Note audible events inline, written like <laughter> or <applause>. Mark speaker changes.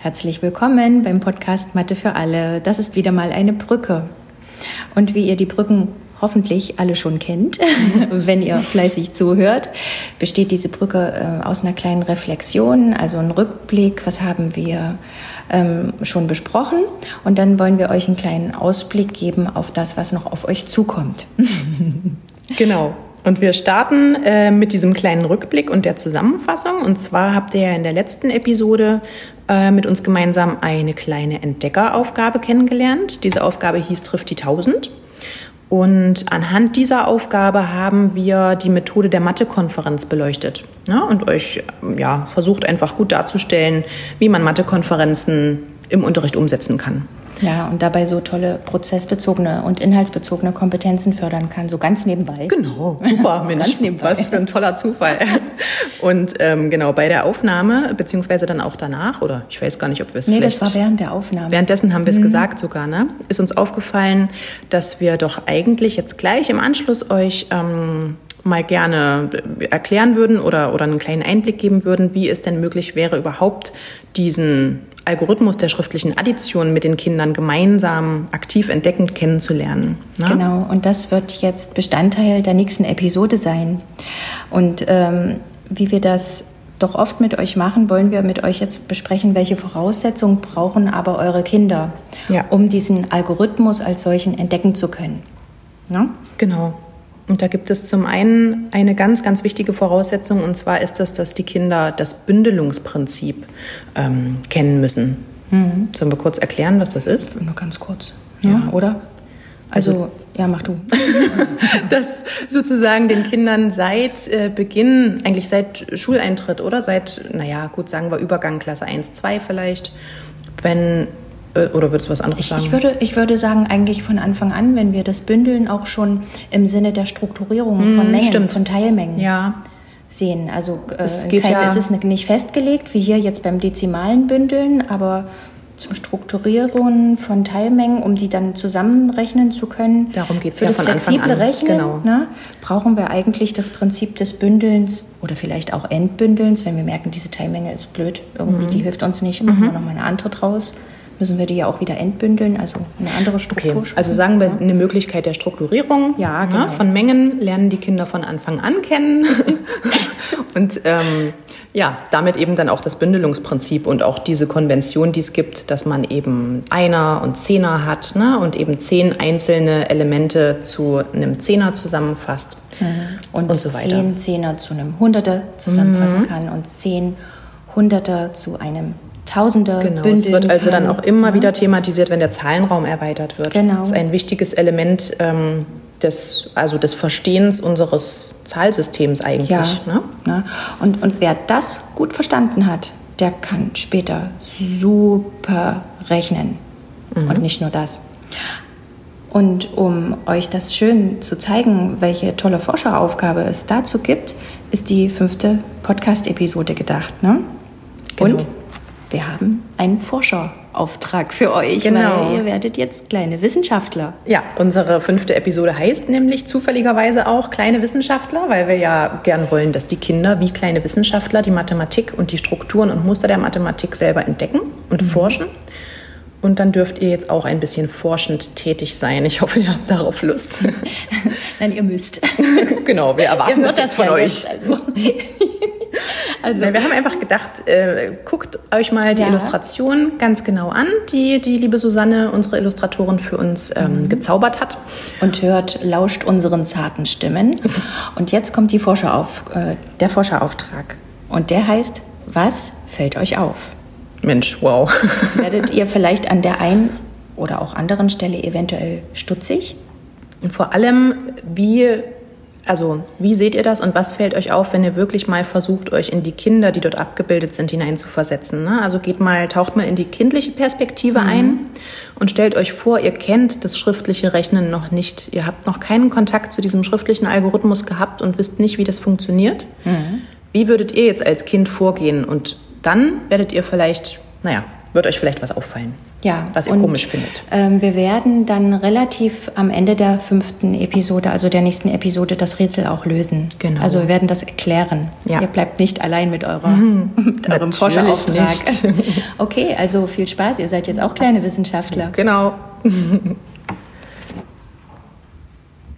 Speaker 1: Herzlich willkommen beim Podcast Mathe für alle. Das ist wieder mal eine Brücke. Und wie ihr die Brücken hoffentlich alle schon kennt, <laughs> wenn ihr fleißig zuhört, besteht diese Brücke äh, aus einer kleinen Reflexion, also ein Rückblick, was haben wir ähm, schon besprochen und dann wollen wir euch einen kleinen Ausblick geben auf das, was noch auf euch zukommt. <laughs>
Speaker 2: genau. Und wir starten äh, mit diesem kleinen Rückblick und der Zusammenfassung. Und zwar habt ihr ja in der letzten Episode äh, mit uns gemeinsam eine kleine Entdeckeraufgabe kennengelernt. Diese Aufgabe hieß Trifft die 1000. Und anhand dieser Aufgabe haben wir die Methode der Mathe-Konferenz beleuchtet ja, und euch ja, versucht einfach gut darzustellen, wie man Mathe-Konferenzen im Unterricht umsetzen kann.
Speaker 1: Ja, und dabei so tolle prozessbezogene und inhaltsbezogene Kompetenzen fördern kann, so ganz nebenbei.
Speaker 2: Genau, <laughs> super, so Mensch, was für ein toller Zufall. Und ähm, genau, bei der Aufnahme, beziehungsweise dann auch danach, oder ich weiß gar nicht, ob wir es
Speaker 1: Nee, das war während der Aufnahme.
Speaker 2: Währenddessen haben wir es mhm. gesagt sogar, ne? Ist uns aufgefallen, dass wir doch eigentlich jetzt gleich im Anschluss euch... Ähm, mal gerne erklären würden oder, oder einen kleinen Einblick geben würden, wie es denn möglich wäre, überhaupt diesen Algorithmus der schriftlichen Addition mit den Kindern gemeinsam aktiv entdeckend kennenzulernen.
Speaker 1: Ne? Genau, und das wird jetzt Bestandteil der nächsten Episode sein. Und ähm, wie wir das doch oft mit euch machen, wollen wir mit euch jetzt besprechen, welche Voraussetzungen brauchen aber eure Kinder, ja. um diesen Algorithmus als solchen entdecken zu können.
Speaker 2: Ne? Genau. Und da gibt es zum einen eine ganz, ganz wichtige Voraussetzung, und zwar ist das, dass die Kinder das Bündelungsprinzip ähm, kennen müssen. Mhm. Sollen wir kurz erklären, was das ist?
Speaker 1: Nur ganz kurz. Ja, ja oder? Also, also, ja, mach du. <laughs>
Speaker 2: dass sozusagen den Kindern seit äh, Beginn, eigentlich seit Schuleintritt oder seit, naja, gut, sagen wir Übergang Klasse 1, 2 vielleicht, wenn oder würdest du was anderes
Speaker 1: ich,
Speaker 2: sagen?
Speaker 1: Ich würde, ich würde sagen, eigentlich von Anfang an, wenn wir das Bündeln auch schon im Sinne der Strukturierung von Mengen, stimmt. von Teilmengen
Speaker 2: ja.
Speaker 1: sehen. Also äh, es, geht kein, ja es ist nicht festgelegt, wie hier jetzt beim dezimalen Bündeln, aber zum Strukturieren von Teilmengen, um die dann zusammenrechnen zu können.
Speaker 2: Darum geht es
Speaker 1: ja
Speaker 2: das
Speaker 1: von flexible Anfang an. Rechnen genau. ne, brauchen wir eigentlich das Prinzip des Bündelns oder vielleicht auch Entbündelns, wenn wir merken, diese Teilmenge ist blöd, irgendwie, mhm. die hilft uns nicht, machen mhm. wir nochmal eine andere draus müssen wir die ja auch wieder entbündeln, also eine andere Struktur.
Speaker 2: Okay. Also sagen wir eine Möglichkeit der Strukturierung ja, ne, genau. ne, von Mengen lernen die Kinder von Anfang an kennen <laughs> und ähm, ja, damit eben dann auch das Bündelungsprinzip und auch diese Konvention, die es gibt, dass man eben Einer und Zehner hat ne, und eben zehn einzelne Elemente zu einem Zehner zusammenfasst.
Speaker 1: Mhm. Und, und so weiter. zehn Zehner zu einem Hunderter zusammenfassen mhm. kann und zehn Hunderter zu einem Tausende
Speaker 2: genau, bündeln Es wird also kann. dann auch immer wieder thematisiert, wenn der Zahlenraum erweitert wird. Genau. Das ist ein wichtiges Element ähm, des, also des Verstehens unseres Zahlsystems eigentlich. Ja.
Speaker 1: Ne? Ne? Und, und wer das gut verstanden hat, der kann später super rechnen. Mhm. Und nicht nur das. Und um euch das schön zu zeigen, welche tolle Forscheraufgabe es dazu gibt, ist die fünfte Podcast-Episode gedacht. Ne? Genau. Und wir haben einen Forscherauftrag für euch, genau. weil ihr werdet jetzt kleine Wissenschaftler.
Speaker 2: Ja, unsere fünfte Episode heißt nämlich zufälligerweise auch kleine Wissenschaftler, weil wir ja gern wollen, dass die Kinder wie kleine Wissenschaftler die Mathematik und die Strukturen und Muster der Mathematik selber entdecken und mhm. forschen. Und dann dürft ihr jetzt auch ein bisschen forschend tätig sein. Ich hoffe, ihr habt darauf Lust. <laughs>
Speaker 1: Nein, ihr müsst. <laughs>
Speaker 2: genau, wir erwarten das jetzt von euch. Also. Also wir haben einfach gedacht, äh, guckt euch mal die ja. Illustration ganz genau an, die die liebe Susanne, unsere Illustratorin, für uns ähm, mhm. gezaubert hat.
Speaker 1: Und hört, lauscht unseren zarten Stimmen. Und jetzt kommt die Forscherauf, äh, der Forscherauftrag. Und der heißt, was fällt euch auf?
Speaker 2: Mensch, wow. <laughs>
Speaker 1: Werdet ihr vielleicht an der einen oder auch anderen Stelle eventuell stutzig?
Speaker 2: Und vor allem, wie also wie seht ihr das und was fällt euch auf, wenn ihr wirklich mal versucht, euch in die Kinder, die dort abgebildet sind, hineinzuversetzen? Ne? Also geht mal, taucht mal in die kindliche Perspektive mhm. ein und stellt euch vor, ihr kennt das schriftliche Rechnen noch nicht. Ihr habt noch keinen Kontakt zu diesem schriftlichen Algorithmus gehabt und wisst nicht, wie das funktioniert. Mhm. Wie würdet ihr jetzt als Kind vorgehen? Und dann werdet ihr vielleicht, naja, wird euch vielleicht was auffallen.
Speaker 1: Ja,
Speaker 2: was ihr
Speaker 1: und,
Speaker 2: komisch findet.
Speaker 1: Ähm, wir werden dann relativ am Ende der fünften Episode, also der nächsten Episode, das Rätsel auch lösen.
Speaker 2: Genau.
Speaker 1: Also wir werden das erklären.
Speaker 2: Ja.
Speaker 1: Ihr bleibt nicht allein mit, eurer, <laughs> mit eurem Forscherauftrag. <laughs> Okay, also viel Spaß. Ihr seid jetzt auch kleine Wissenschaftler.
Speaker 2: Genau. <laughs>